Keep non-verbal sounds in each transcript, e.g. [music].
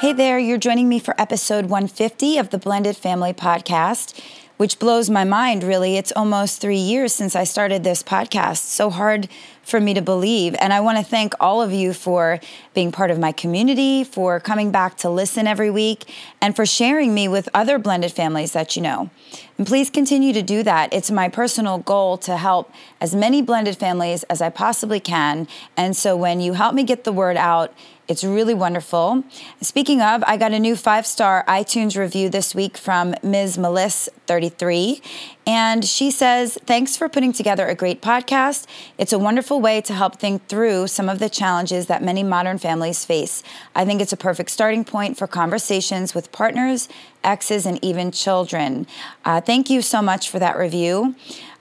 Hey there, you're joining me for episode 150 of the Blended Family Podcast which blows my mind, really. It's almost three years since I started this podcast. So hard for me to believe. And I want to thank all of you for being part of my community, for coming back to listen every week, and for sharing me with other blended families that you know. And please continue to do that. It's my personal goal to help as many blended families as I possibly can. And so when you help me get the word out, it's really wonderful. Speaking of, I got a new five star iTunes review this week from Ms. Meliss33. And she says, Thanks for putting together a great podcast. It's a wonderful way to help think through some of the challenges that many modern families face. I think it's a perfect starting point for conversations with partners, exes, and even children. Uh, thank you so much for that review.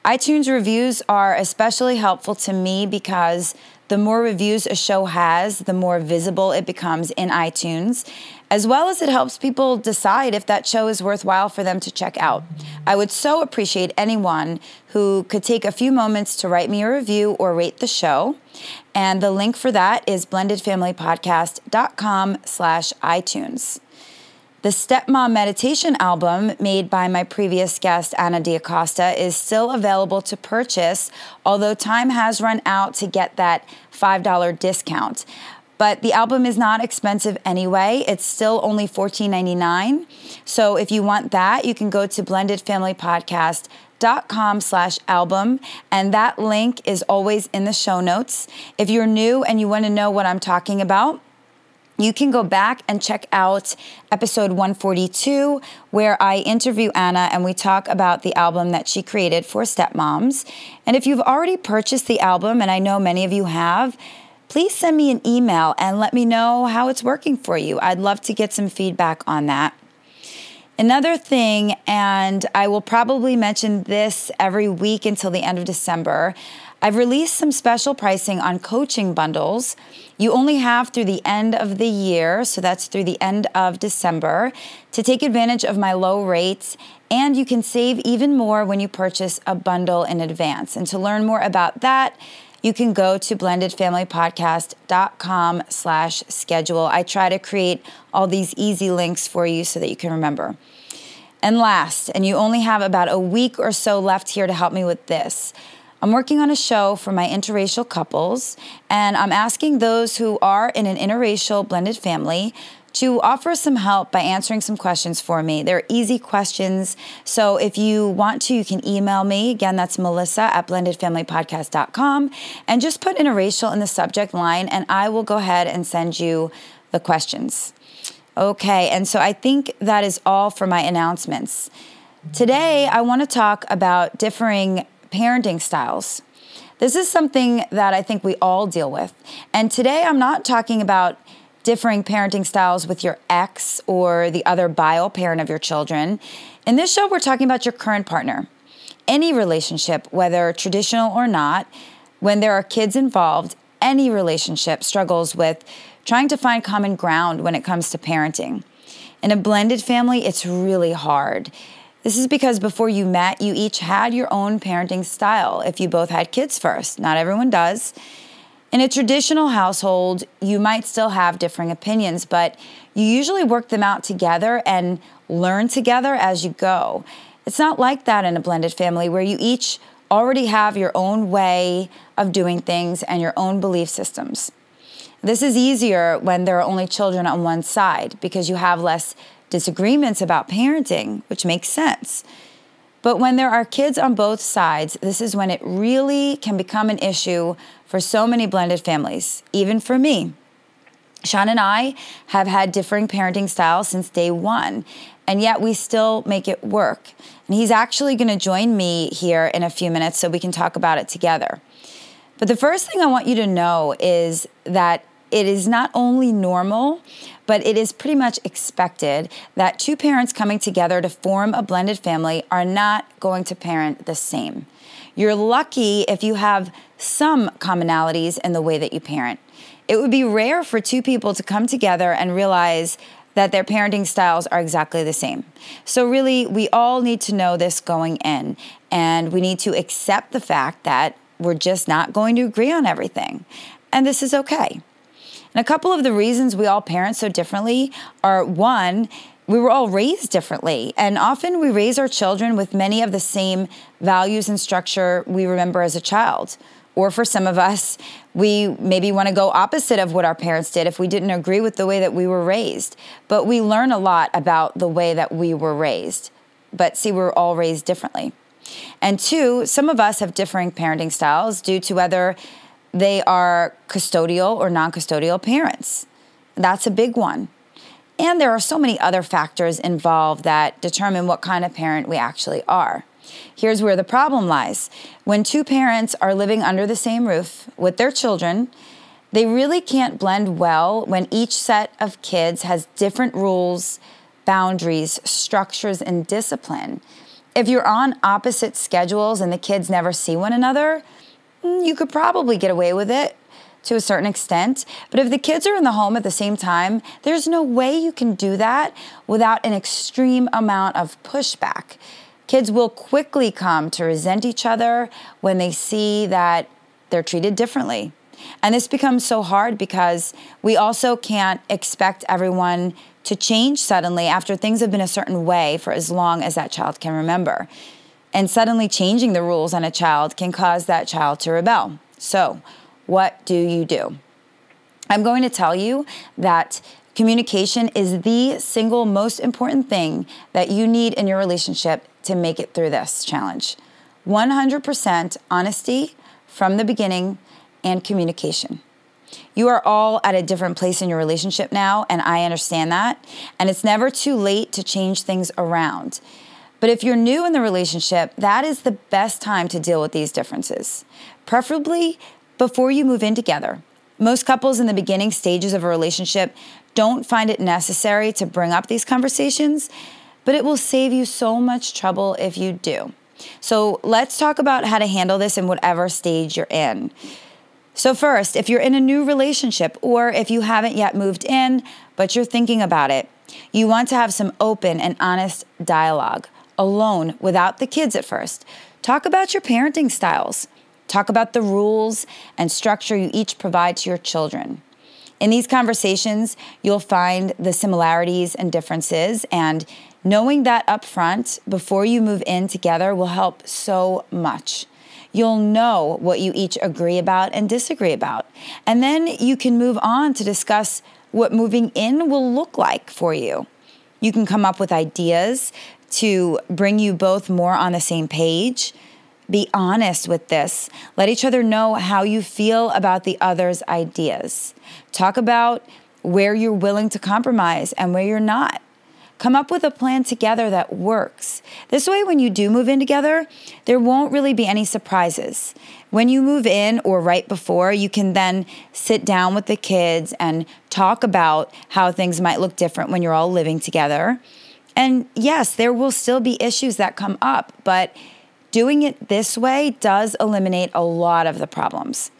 iTunes reviews are especially helpful to me because the more reviews a show has, the more visible it becomes in iTunes, as well as it helps people decide if that show is worthwhile for them to check out. I would so appreciate anyone who could take a few moments to write me a review or rate the show. And the link for that is blendedfamilypodcast.com slash iTunes. The Stepmom Meditation album, made by my previous guest, Anna Diacosta, is still available to purchase, although time has run out to get that $5 discount. But the album is not expensive anyway. It's still only $14.99. So if you want that, you can go to blendedfamilypodcast.com slash album and that link is always in the show notes if you're new and you want to know what i'm talking about you can go back and check out episode 142, where I interview Anna and we talk about the album that she created for stepmoms. And if you've already purchased the album, and I know many of you have, please send me an email and let me know how it's working for you. I'd love to get some feedback on that. Another thing, and I will probably mention this every week until the end of December. I've released some special pricing on coaching bundles. You only have through the end of the year, so that's through the end of December, to take advantage of my low rates. And you can save even more when you purchase a bundle in advance. And to learn more about that, you can go to blendedfamilypodcast.com slash schedule. I try to create all these easy links for you so that you can remember. And last, and you only have about a week or so left here to help me with this. I'm working on a show for my interracial couples, and I'm asking those who are in an interracial blended family to offer some help by answering some questions for me. They're easy questions. So if you want to, you can email me. Again, that's melissa at blendedfamilypodcast.com and just put interracial in the subject line, and I will go ahead and send you the questions. Okay, and so I think that is all for my announcements. Today, I want to talk about differing parenting styles. This is something that I think we all deal with. And today I'm not talking about differing parenting styles with your ex or the other bio parent of your children. In this show, we're talking about your current partner. Any relationship, whether traditional or not, when there are kids involved, any relationship struggles with trying to find common ground when it comes to parenting. In a blended family, it's really hard. This is because before you met, you each had your own parenting style if you both had kids first. Not everyone does. In a traditional household, you might still have differing opinions, but you usually work them out together and learn together as you go. It's not like that in a blended family where you each already have your own way of doing things and your own belief systems. This is easier when there are only children on one side because you have less disagreements about parenting, which makes sense. But when there are kids on both sides, this is when it really can become an issue for so many blended families, even for me. Sean and I have had differing parenting styles since day one, and yet we still make it work. And he's actually going to join me here in a few minutes so we can talk about it together. But the first thing I want you to know is that it is not only normal, but it is pretty much expected that two parents coming together to form a blended family are not going to parent the same. You're lucky if you have some commonalities in the way that you parent. It would be rare for two people to come together and realize that their parenting styles are exactly the same. So, really, we all need to know this going in, and we need to accept the fact that we're just not going to agree on everything. And this is okay. And a couple of the reasons we all parent so differently are one, we were all raised differently. And often we raise our children with many of the same values and structure we remember as a child. Or for some of us, we maybe want to go opposite of what our parents did if we didn't agree with the way that we were raised. But we learn a lot about the way that we were raised. But see, we're all raised differently. And two, some of us have differing parenting styles due to whether they are custodial or non custodial parents. That's a big one. And there are so many other factors involved that determine what kind of parent we actually are. Here's where the problem lies. When two parents are living under the same roof with their children, they really can't blend well when each set of kids has different rules, boundaries, structures, and discipline. If you're on opposite schedules and the kids never see one another, Mm, you could probably get away with it to a certain extent. But if the kids are in the home at the same time, there's no way you can do that without an extreme amount of pushback. Kids will quickly come to resent each other when they see that they're treated differently. And this becomes so hard because we also can't expect everyone to change suddenly after things have been a certain way for as long as that child can remember. And suddenly changing the rules on a child can cause that child to rebel. So, what do you do? I'm going to tell you that communication is the single most important thing that you need in your relationship to make it through this challenge 100% honesty from the beginning and communication. You are all at a different place in your relationship now, and I understand that. And it's never too late to change things around. But if you're new in the relationship, that is the best time to deal with these differences, preferably before you move in together. Most couples in the beginning stages of a relationship don't find it necessary to bring up these conversations but it will save you so much trouble if you do. So let's talk about how to handle this in whatever stage you're in. So, first, if you're in a new relationship or if you haven't yet moved in, but you're thinking about it, you want to have some open and honest dialogue alone without the kids at first. Talk about your parenting styles. Talk about the rules and structure you each provide to your children. In these conversations, you'll find the similarities and differences, and Knowing that up front before you move in together will help so much. You'll know what you each agree about and disagree about. And then you can move on to discuss what moving in will look like for you. You can come up with ideas to bring you both more on the same page. Be honest with this. Let each other know how you feel about the other's ideas. Talk about where you're willing to compromise and where you're not. Come up with a plan together that works. This way, when you do move in together, there won't really be any surprises. When you move in or right before, you can then sit down with the kids and talk about how things might look different when you're all living together. And yes, there will still be issues that come up, but doing it this way does eliminate a lot of the problems.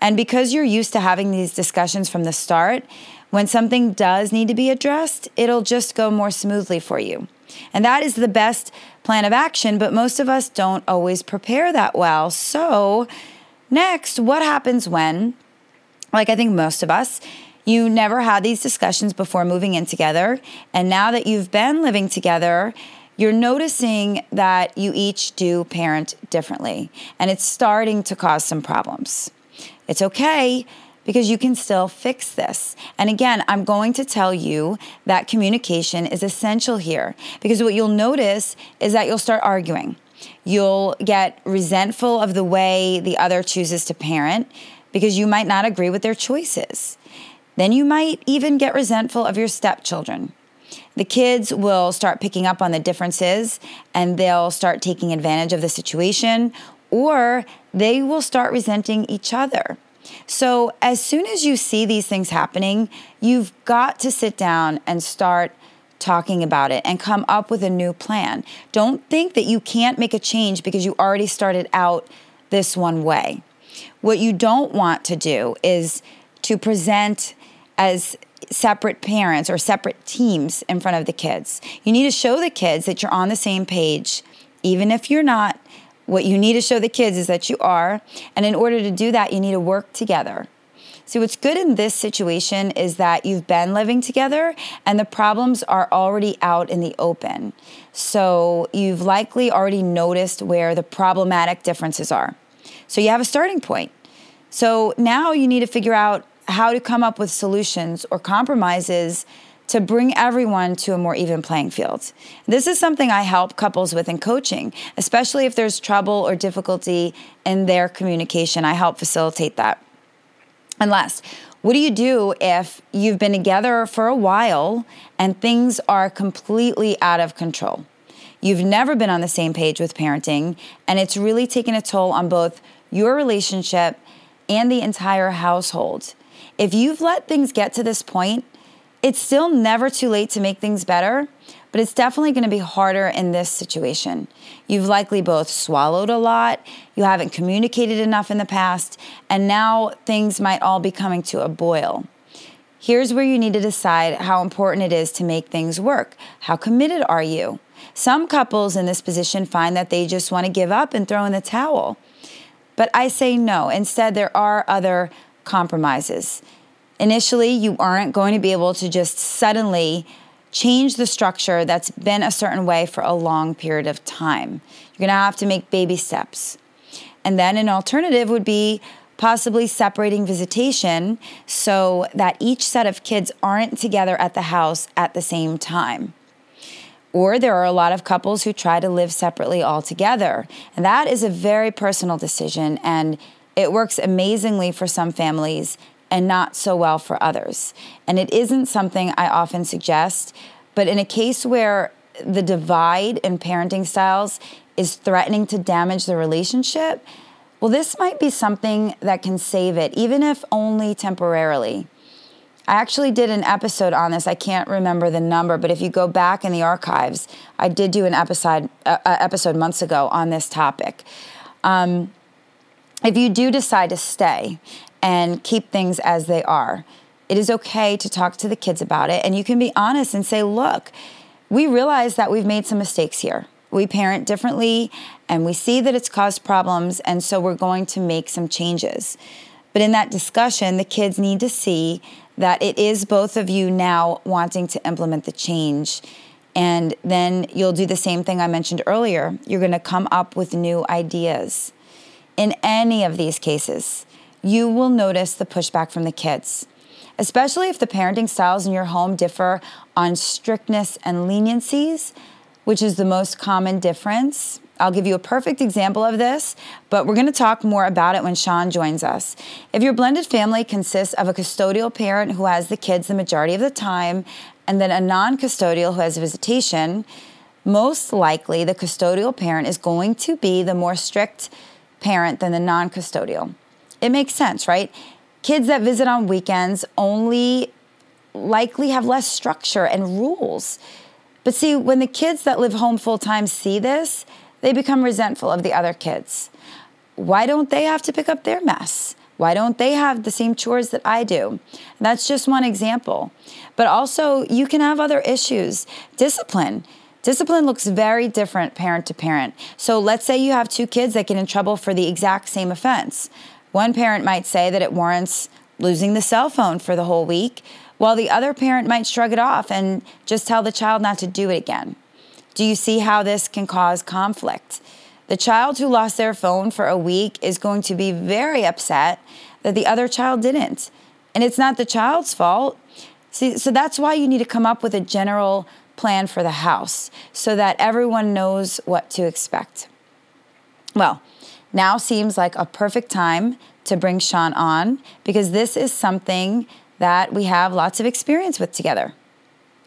And because you're used to having these discussions from the start, when something does need to be addressed, it'll just go more smoothly for you. And that is the best plan of action, but most of us don't always prepare that well. So, next, what happens when, like I think most of us, you never had these discussions before moving in together, and now that you've been living together, you're noticing that you each do parent differently, and it's starting to cause some problems. It's okay because you can still fix this. And again, I'm going to tell you that communication is essential here because what you'll notice is that you'll start arguing. You'll get resentful of the way the other chooses to parent because you might not agree with their choices. Then you might even get resentful of your stepchildren. The kids will start picking up on the differences and they'll start taking advantage of the situation, or they will start resenting each other. So, as soon as you see these things happening, you've got to sit down and start talking about it and come up with a new plan. Don't think that you can't make a change because you already started out this one way. What you don't want to do is to present as separate parents or separate teams in front of the kids. You need to show the kids that you're on the same page, even if you're not. What you need to show the kids is that you are. And in order to do that, you need to work together. See, what's good in this situation is that you've been living together and the problems are already out in the open. So you've likely already noticed where the problematic differences are. So you have a starting point. So now you need to figure out how to come up with solutions or compromises to bring everyone to a more even playing field. This is something I help couples with in coaching, especially if there's trouble or difficulty in their communication. I help facilitate that. And last, what do you do if you've been together for a while and things are completely out of control? You've never been on the same page with parenting, and it's really taken a toll on both your relationship and the entire household. If you've let things get to this point, it's still never too late to make things better, but it's definitely going to be harder in this situation. You've likely both swallowed a lot, you haven't communicated enough in the past, and now things might all be coming to a boil. Here's where you need to decide how important it is to make things work. How committed are you? Some couples in this position find that they just want to give up and throw in the towel. But I say no. Instead, there are other compromises. Initially, you aren't going to be able to just suddenly change the structure that's been a certain way for a long period of time. You're going to have to make baby steps. And then an alternative would be possibly separating visitation so that each set of kids aren't together at the house at the same time. Or there are a lot of couples who try to live separately altogether. And that is a very personal decision, and it works amazingly for some families and not so well for others. And it isn't something I often suggest, but in a case where the divide in parenting styles is threatening to damage the relationship, well, this might be something that can save it, even if only temporarily. I actually did an episode on this. I can't remember the number, but if you go back in the archives, I did do an episode uh, episode months ago on this topic. Um, if you do decide to stay and keep things as they are, it is okay to talk to the kids about it, and you can be honest and say, "Look, we realize that we've made some mistakes here. We parent differently, and we see that it's caused problems, and so we're going to make some changes." But in that discussion, the kids need to see that it is both of you now wanting to implement the change. And then you'll do the same thing I mentioned earlier. You're going to come up with new ideas. In any of these cases, you will notice the pushback from the kids, especially if the parenting styles in your home differ on strictness and leniencies, which is the most common difference. I'll give you a perfect example of this, but we're going to talk more about it when Sean joins us. If your blended family consists of a custodial parent who has the kids the majority of the time and then a non custodial who has visitation, most likely the custodial parent is going to be the more strict parent than the non custodial. It makes sense, right? Kids that visit on weekends only likely have less structure and rules. But see, when the kids that live home full time see this, they become resentful of the other kids. Why don't they have to pick up their mess? Why don't they have the same chores that I do? That's just one example. But also, you can have other issues. Discipline. Discipline looks very different parent to parent. So let's say you have two kids that get in trouble for the exact same offense. One parent might say that it warrants losing the cell phone for the whole week, while the other parent might shrug it off and just tell the child not to do it again. Do you see how this can cause conflict? The child who lost their phone for a week is going to be very upset that the other child didn't. And it's not the child's fault. See, so that's why you need to come up with a general plan for the house so that everyone knows what to expect. Well, now seems like a perfect time to bring Sean on because this is something that we have lots of experience with together.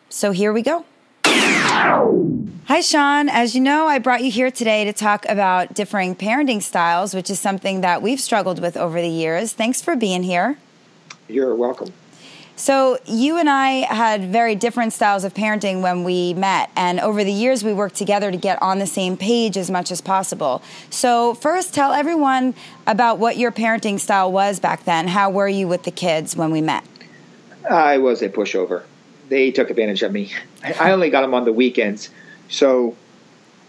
So here we go. Hi, Sean. As you know, I brought you here today to talk about differing parenting styles, which is something that we've struggled with over the years. Thanks for being here. You're welcome. So, you and I had very different styles of parenting when we met, and over the years, we worked together to get on the same page as much as possible. So, first, tell everyone about what your parenting style was back then. How were you with the kids when we met? I was a pushover. They took advantage of me. I only got them on the weekends. So,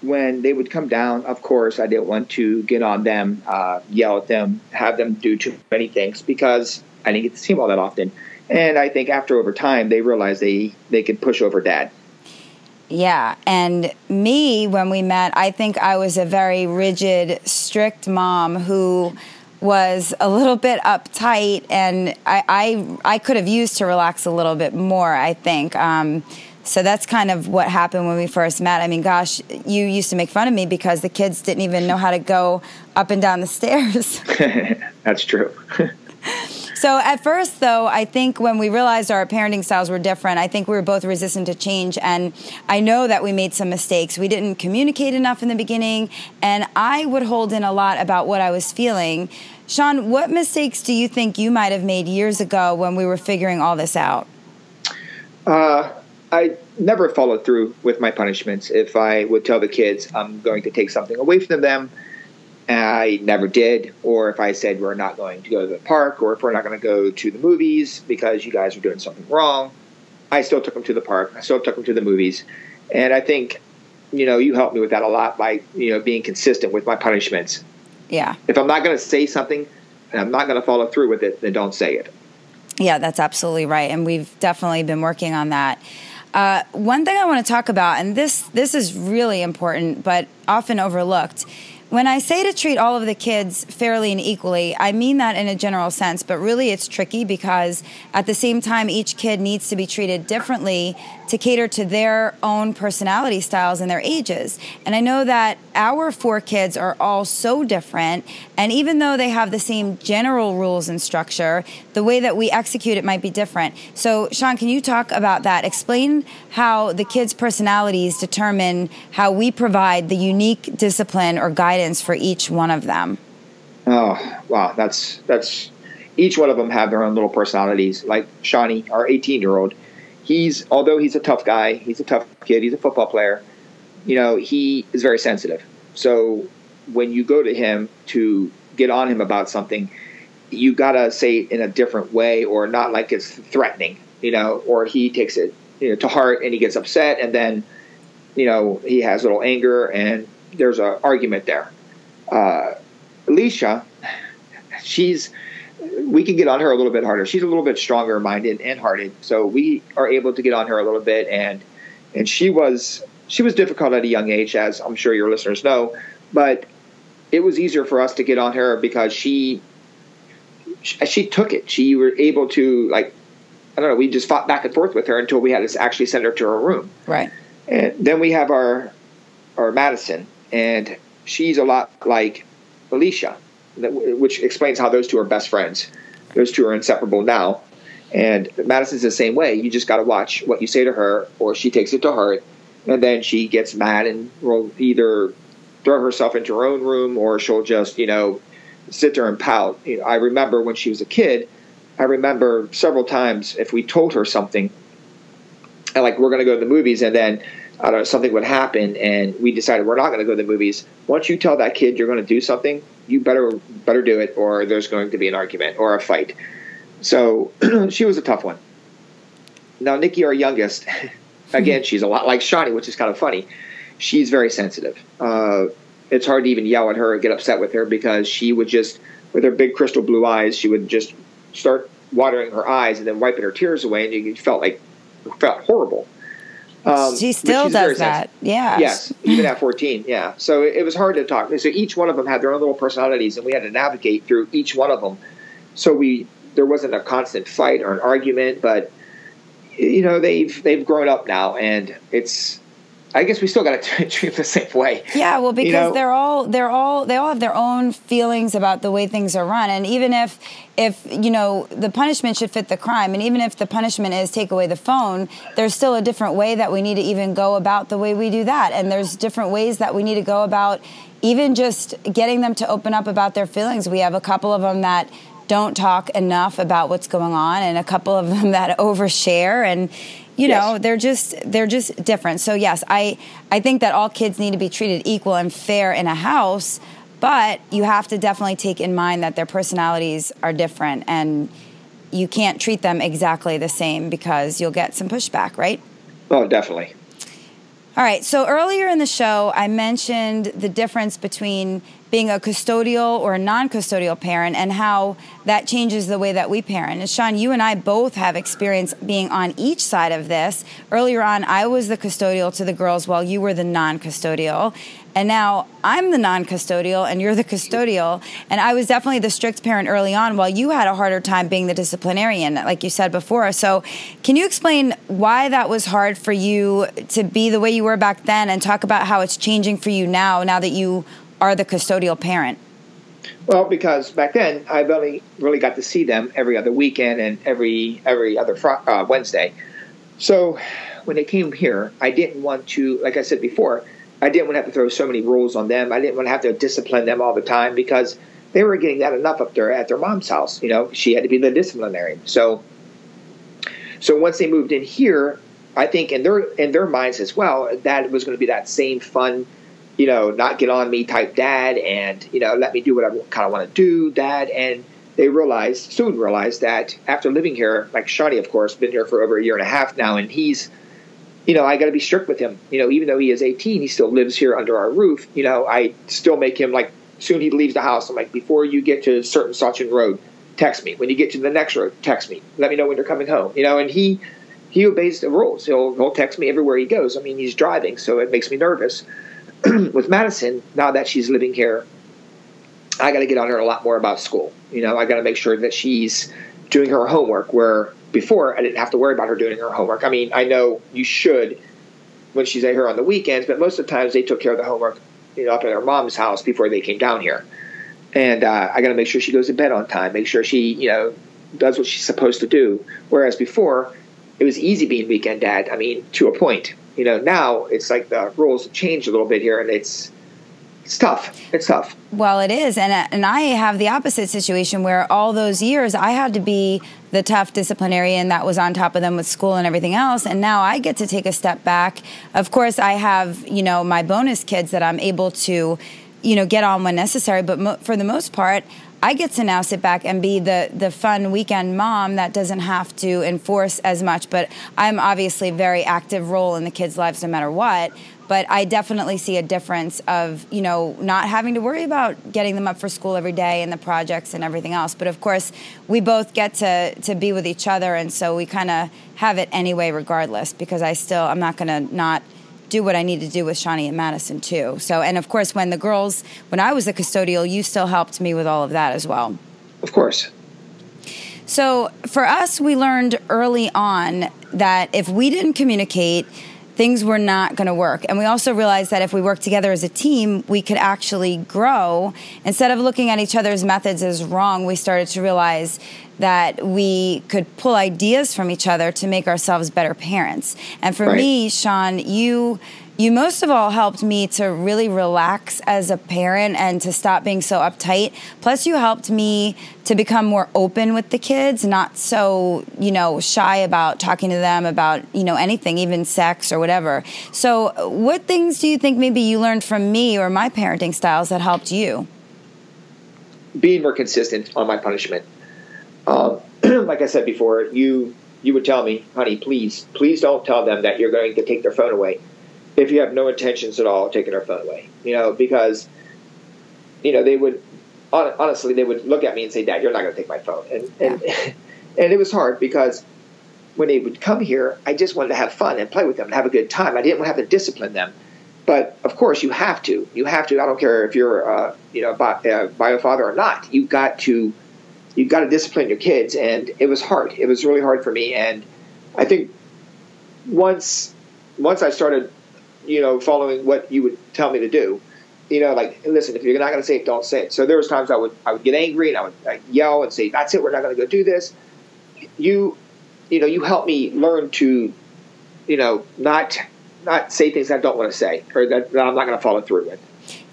when they would come down, of course, I didn't want to get on them, uh, yell at them, have them do too many things because I didn't get to see them all that often. And I think after over time, they realized they they could push over dad. Yeah, and me when we met, I think I was a very rigid, strict mom who was a little bit uptight, and I I, I could have used to relax a little bit more. I think. Um, so that's kind of what happened when we first met. I mean, gosh, you used to make fun of me because the kids didn't even know how to go up and down the stairs. [laughs] that's true. [laughs] So at first, though, I think when we realized our parenting styles were different, I think we were both resistant to change. And I know that we made some mistakes. We didn't communicate enough in the beginning, and I would hold in a lot about what I was feeling. Sean, what mistakes do you think you might have made years ago when we were figuring all this out? Uh, I never followed through with my punishments. If I would tell the kids I'm going to take something away from them, I never did. Or if I said we're not going to go to the park, or if we're not going to go to the movies because you guys are doing something wrong, I still took them to the park. I still took them to the movies. And I think, you know, you helped me with that a lot by, you know, being consistent with my punishments. Yeah. If I'm not going to say something and I'm not going to follow through with it, then don't say it. Yeah, that's absolutely right. And we've definitely been working on that. Uh, one thing I want to talk about, and this this is really important, but often overlooked, when I say to treat all of the kids fairly and equally, I mean that in a general sense, but really it's tricky because at the same time, each kid needs to be treated differently to cater to their own personality styles and their ages. And I know that our four kids are all so different, and even though they have the same general rules and structure, the way that we execute it might be different. So, Sean, can you talk about that? Explain how the kids' personalities determine how we provide the unique discipline or guidance guidance for each one of them? Oh, wow. That's, that's, each one of them have their own little personalities. Like Shawnee, our 18 year old, he's, although he's a tough guy, he's a tough kid, he's a football player, you know, he is very sensitive. So when you go to him to get on him about something, you gotta say it in a different way or not like it's threatening, you know, or he takes it you know, to heart and he gets upset and then, you know, he has a little anger and there's an argument there. Uh, Alicia, she's we can get on her a little bit harder. She's a little bit stronger minded and hearted, so we are able to get on her a little bit. And and she was she was difficult at a young age, as I'm sure your listeners know, but it was easier for us to get on her because she she, she took it. She were able to like I don't know. We just fought back and forth with her until we had to actually send her to her room. Right. And then we have our our Madison, and she's a lot like Alicia, which explains how those two are best friends. Those two are inseparable now. And Madison's the same way. You just got to watch what you say to her, or she takes it to heart, and then she gets mad and will either throw herself into her own room or she'll just, you know, sit there and pout. You know, I remember when she was a kid, I remember several times if we told her something, like we're going to go to the movies, and then I don't know, something would happen and we decided we're not going to go to the movies. Once you tell that kid you're going to do something, you better better do it or there's going to be an argument or a fight. So [clears throat] she was a tough one. Now Nikki, our youngest, [laughs] again, she's a lot like Shawnee, which is kind of funny. She's very sensitive. Uh, it's hard to even yell at her or get upset with her because she would just, with her big crystal blue eyes, she would just start watering her eyes and then wiping her tears away, and you felt like felt horrible. Um, she still does that. Yeah. Yes, even at 14. Yeah. So it, it, was hard to talk. So each one of them had their own little personalities, and we had to navigate through each one of them. So we there wasn't a constant fight or an argument, but you know they've they've grown up now, and it's I guess we still got to [laughs] treat them the same way. Yeah, well, because You know- they're all they're all they all have their own feelings about the way things are run, and even if if you know the punishment should fit the crime, and even if the punishment is take away the phone, there's still a different way that we need to even go about the way we do that, and there's different ways that we need to go about even just getting them to open up about their feelings. We have a couple of them that don't talk enough about what's going on, and a couple of them [laughs] that overshare and you Yes. know they're just they're just different so yes i i think that all kids need to be treated equal and fair in a house but you have to definitely take in mind that their personalities are different and you can't treat them exactly the same because you'll get some pushback right Oh, definitely. All right. So earlier in the show, I mentioned the difference between being a custodial or a non custodial parent and how that changes the way that we parent. And Sean, you and I both have experience being on each side of this. Earlier on, I was the custodial to the girls while you were the non custodial. And now I'm the non custodial and you're the custodial. And I was definitely the strict parent early on while you had a harder time being the disciplinarian, like you said before. So, can you explain why that was hard for you to be the way you were back then and talk about how it's changing for you now, now that you are the custodial parent? Well, because back then I only really got to see them every other weekend and every every other fr- uh, Wednesday. So when they came here, I didn't want to, like I said before, I didn't want to have to throw so many rules on them. I didn't want to have to discipline them all the time because they were getting that enough up there at their mom's house. You know, she had to be the disciplinarian. So, so once they moved in here, I think in their in their minds as well, that was going to be that same fun you know, not get on me type dad and, you know, let me do what I kind of want to do, dad. And they realized, soon realized that after living here, like Shawnee, of course, been here for over a year and a half now, and he's, you know, I got to be strict with him. You know, even though he is 18, he still lives here under our roof. You know, I still make him like, soon he leaves the house, I'm like, before you get to a certain Sachin Road, text me. When you get to the next road, text me. Let me know when you're coming home. You know, and he, he obeys the rules. He'll, he'll text me everywhere he goes. I mean, he's driving, so it makes me nervous. [clears throat] with Madison, now that she's living here, I got to get on her a lot more about school. You know, I got to make sure that she's doing her homework. Where before I didn't have to worry about her doing her homework. I mean, I know you should when she's at here on the weekends, but most of the times they took care of the homework, you know, up at her mom's house before they came down here. And uh, I got to make sure she goes to bed on time. Make sure she, you know, does what she's supposed to do. Whereas before, it was easy being weekend dad. I mean, to a point. You know, now it's like the rules have changed a little bit here, and it's it's tough. It's tough. Well, it is, and uh, and I have the opposite situation where all those years I had to be the tough disciplinarian that was on top of them with school and everything else, and now I get to take a step back. Of course, I have you know my bonus kids that I'm able to, you know, get on when necessary, but mo- for the most part. I get to now sit back and be the the fun weekend mom that doesn't have to enforce as much. But I'm obviously a very active role in the kids' lives no matter what. But I definitely see a difference of you know not having to worry about getting them up for school every day and the projects and everything else. But of course, we both get to to be with each other, and so we kind of have it anyway, regardless. Because I still I'm not going to not do what I need to do with Shawnee and Madison too. So, and of course, when the girls, when I was a custodial, you still helped me with all of that as well. Of course. So, for us, we learned early on that if we didn't communicate, things were not going to work. And we also realized that if we worked together as a team, we could actually grow. Instead of looking at each other's methods as wrong, we started to realize that we could pull ideas from each other to make ourselves better parents. And for Right. me, Sean, you you most of all helped me to really relax as a parent and to stop being so uptight. Plus, you helped me to become more open with the kids, not so, you know, shy about talking to them about, you know, anything, even sex or whatever. So, what things do you think maybe you learned from me or my parenting styles that helped you? being more consistent on my punishment. Um, [clears throat] like I said before, you you would tell me, honey, please, please don't tell them that you're going to take their phone away if you have no intentions at all of taking their phone away. You know, because you know they would honestly they would look at me and say, Dad, you're not going to take my phone, and and [laughs] and it was hard because when they would come here, I just wanted to have fun and play with them and have a good time. I didn't want to have to discipline them. But of course, you have to. You have to. I don't care if you're, uh, you know, bi- uh, bio father or not. You've got to, you've got to discipline your kids. And it was hard. It was really hard for me. And I think once, once I started you know, following what you would tell me to do. You know, like listen, if you're not going to say it, don't say it. So there was times I would I would get angry and I would like, yell and say, "That's it, we're not going to go do this." You, you know, you help me learn to, you know, not not say things I don't want to say or that, that I'm not going to follow through with.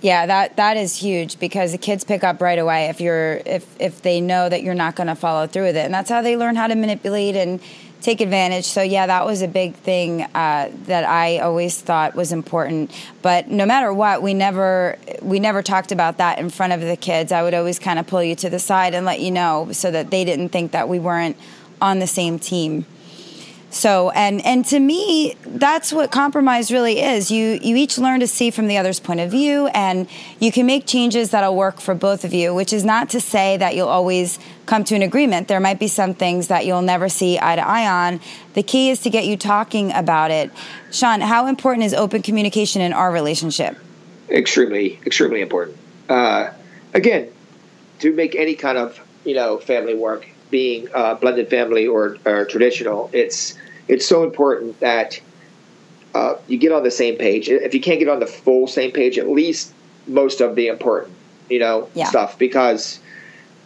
Yeah, that that is huge because the kids pick up right away if you're if if they know that you're not going to follow through with it, and that's how they learn how to manipulate and take advantage. So yeah, that was a big thing uh, that I always thought was important. But no matter what, we never we never talked about that in front of the kids. I would always kind of pull you to the side and let you know so that they didn't think that we weren't on the same team. So and and to me, that's what compromise really is. You you each learn to see from the other's point of view, and you can make changes that'll work for both of you. Which is not to say that you'll always come to an agreement. There might be some things that you'll never see eye to eye on. The key is to get you talking about it. Sean, how important is open communication in our relationship? Extremely, extremely important. Uh, again, to make any kind of you know family work, being uh, blended family or, or traditional, it's it's so important that uh, you get on the same page. If you can't get on the full same page, at least most of the important, you know, Yeah. stuff because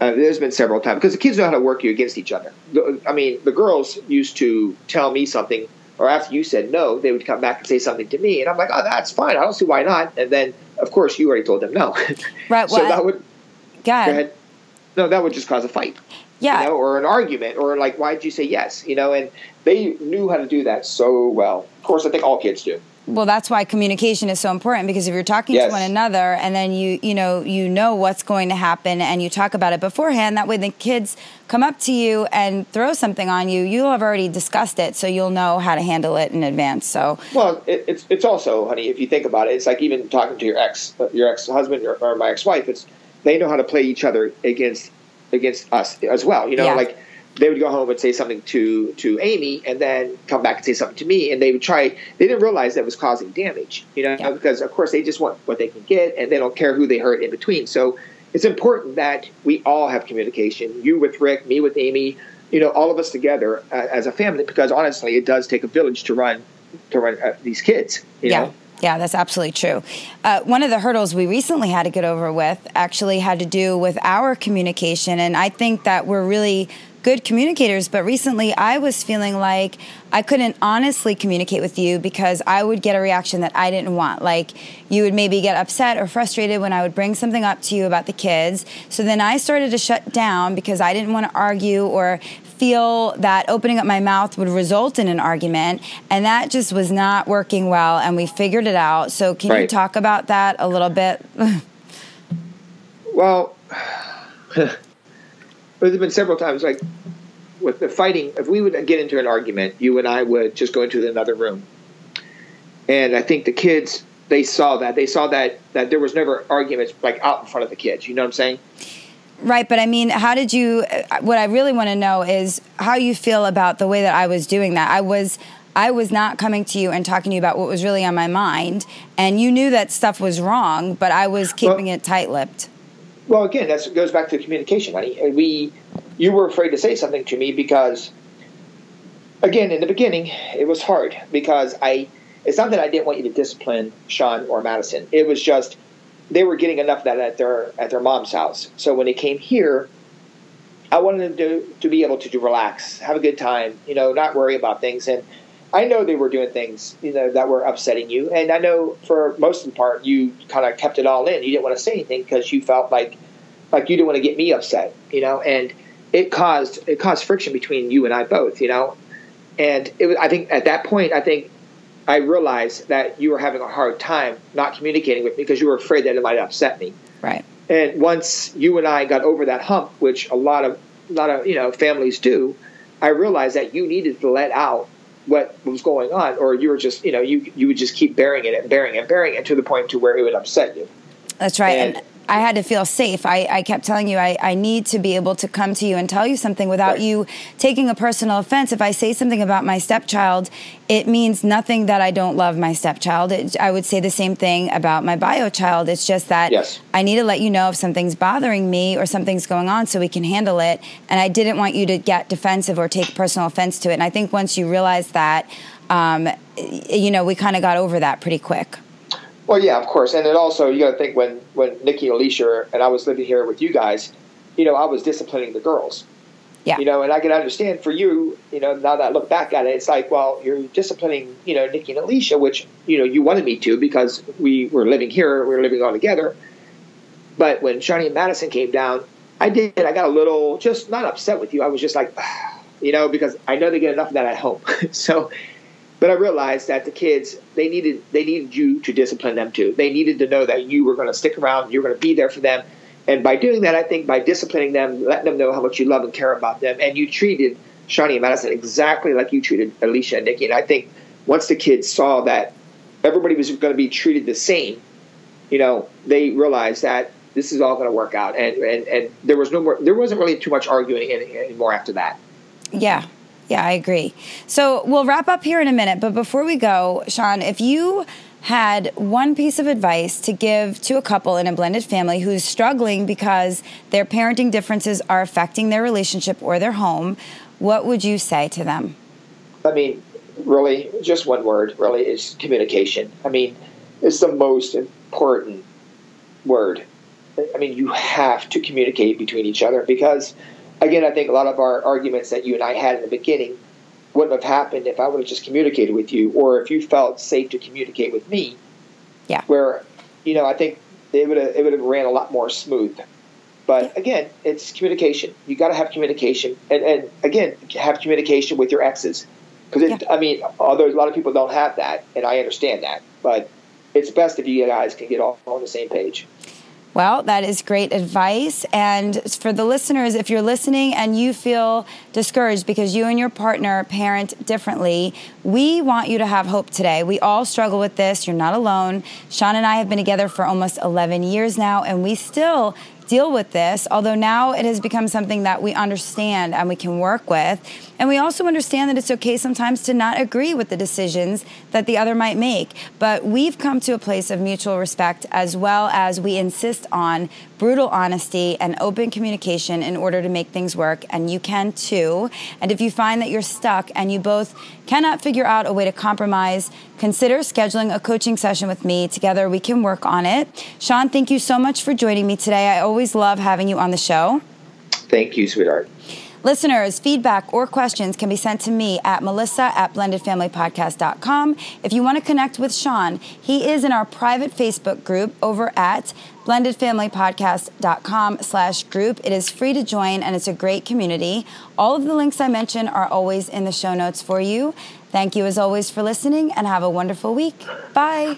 uh, there's been several times because the kids know how to work you against each other. The- I mean, the girls used to tell me something, or after you said no, they would come back and say something to me, and I'm like, oh, that's fine. I don't see why not. And then, of course, you already told them no. Right, [laughs] so well, that would Go ahead. go ahead. No, that would just cause a fight Yeah. you know, or an argument, or like, why did you say yes? You know, and they knew how to do that so well. Of course, I think all kids do. well that's why communication is so important because if you're talking Yes. to one another and then you you know you know what's going to happen and you talk about it beforehand that way the kids come up to you and throw something on you you'll have already discussed it so you'll know how to handle it in advance so Well, it, it's it's also, honey, if you think about it, it's like even talking to your ex, uh, your ex husband, or, or my ex wife. It's they know how to play each other against against us as well. You know, Yeah. like they would go home and say something to to Amy, and then come back and say something to me, and they would try. They didn't realize that was causing damage. You know, Yeah. because of course they just want what they can get, and they don't care who they hurt in between. So it's important that we all have communication. You with Rick, me with Amy. You know, all of us together uh, as a family, because honestly, it does take a village to run to run uh, these kids. You yeah know? Yeah that's absolutely true. Uh, one of the hurdles we recently had to get over with actually had to do with our communication and i think that we're really good communicators but recently i was feeling like i couldn't honestly communicate with you because i would get a reaction that i didn't want. Like you would maybe get upset or frustrated when i would bring something up to you about the kids. So then i started to shut down because i didn't want to argue or feel that opening up my mouth would result in an argument and that just was not working well and we figured it out so can you talk about that a little bit [laughs] Well, [sighs] there's been several times, like with the fighting. If we would get into an argument, you and I would just go into another room, and I think the kids they saw that they saw that that there was never arguments like out in front of the kids. You know what I'm saying? Right but i mean how did you uh, what i really want to know is how you feel about the way that i was doing that i was I was not coming to you and talking to you about what was really on my mind, and you knew that stuff was wrong, but I was keeping it tight-lipped. Well, again, that goes back to communication, honey. And We, you were afraid to say something to me because, again, in the beginning, it was hard because I. It's not that I didn't want you to discipline Sean or Madison. It was just they were getting enough of that at their at their mom's house. So when they came here, I wanted them to to be able to, to relax, have a good time, you know, not worry about things. And I know they were doing things, you know, that were upsetting you. And I know for most of the part, you kind of kept it all in. You didn't want to say anything because you felt like, like you didn't want to get me upset, you know. And it caused it caused friction between you and I both, you know. And it was, I think at that point, I think I realized that you were having a hard time not communicating with me because you were afraid that it might upset me. Right. And once you and I got over that hump, which a lot of a lot of you know families do, I realized that you needed to let out what was going on, or you were just you know you you would just keep bearing it and bearing it, and bearing it to the point to where it would upset you. That's right. And, And- I had to feel safe. I, I kept telling you I, I need to be able to come to you and tell you something without Right. you taking a personal offense. If I say something about my stepchild, it means nothing that I don't love my stepchild. It, I would say the same thing about my bio child. It's just that Yes. I need to let you know if something's bothering me or something's going on so we can handle it. And I didn't want you to get defensive or take personal offense to it. And I think once you realize that, um, you know, we kind of got over that pretty quick. Well, yeah, of course, and then also you got to think when when Nikki and Alicia and I was living here with you guys, you know, I was disciplining the girls. Yeah. You know, and I can understand for you, you know, now that I look back at it, it's like, well, you're disciplining, you know, Nikki and Alicia, which, you know, you wanted me to because we were living here, we were living all together. But when Shawnee and Madison came down, I did, I got a little, just not upset with you. I was just like, [sighs] you know, because I know they get enough of that at home. [laughs] so, but I realized that the kids, they needed, they needed you to discipline them too. They needed to know that you were going to stick around, you were going to be there for them and by doing that, I think by disciplining them, letting them know how much you love and care about them, and you treated Shawnee and Madison exactly like you treated Alicia and Nikki. And I think once the kids saw that everybody was going to be treated the same, you know, they realized that this is all going to work out. And, and, and there was no more, there wasn't really too much arguing anymore after that. Yeah. Yeah, I agree. So we'll wrap up here in a minute. But before we go, Sean, if you had one piece of advice to give to a couple in a blended family who's struggling because their parenting differences are affecting their relationship or their home, what would you say to them? I mean, really, just one word, really, is communication. I mean, it's the most important word. I mean, you have to communicate between each other because, again, I think a lot of our arguments that you and I had in the beginning wouldn't have happened if I would have just communicated with you, or if you felt safe to communicate with me. Yeah. Where, you know, I think it would have it would have ran a lot more smooth. But again, it's communication. You got to have communication, and, and again, have communication with your exes, because yeah. I mean, although a lot of people don't have that, and I understand that, but it's best if you guys can get all on the same page. Well, that is great advice. And for the listeners, if you're listening and you feel discouraged because you and your partner parent differently, we want you to have hope today. We all struggle with this. You're not alone. Sean and I have been together for almost 11 years now, and we still deal with this, although now it has become something that we understand and we can work with. And we also understand that it's okay sometimes to not agree with the decisions that the other might make. But we've come to a place of mutual respect as well as we insist on brutal honesty and open communication in order to make things work. And you can too. And if you find that you're stuck and you both cannot figure out a way to compromise, consider scheduling a coaching session with me. Together we can work on it. Sean, thank you so much for joining me today. I always love having you on the show. Thank you, sweetheart. Listeners, feedback or questions can be sent to me at melissa at blendedfamilypodcast.com. If you want to connect with Sean, he is in our private Facebook group over at blendedfamilypodcast.com slash group. It is free to join and it's a great community. All of the links I mentioned are always in the show notes for you. Thank you as always for listening and have a wonderful week. Bye.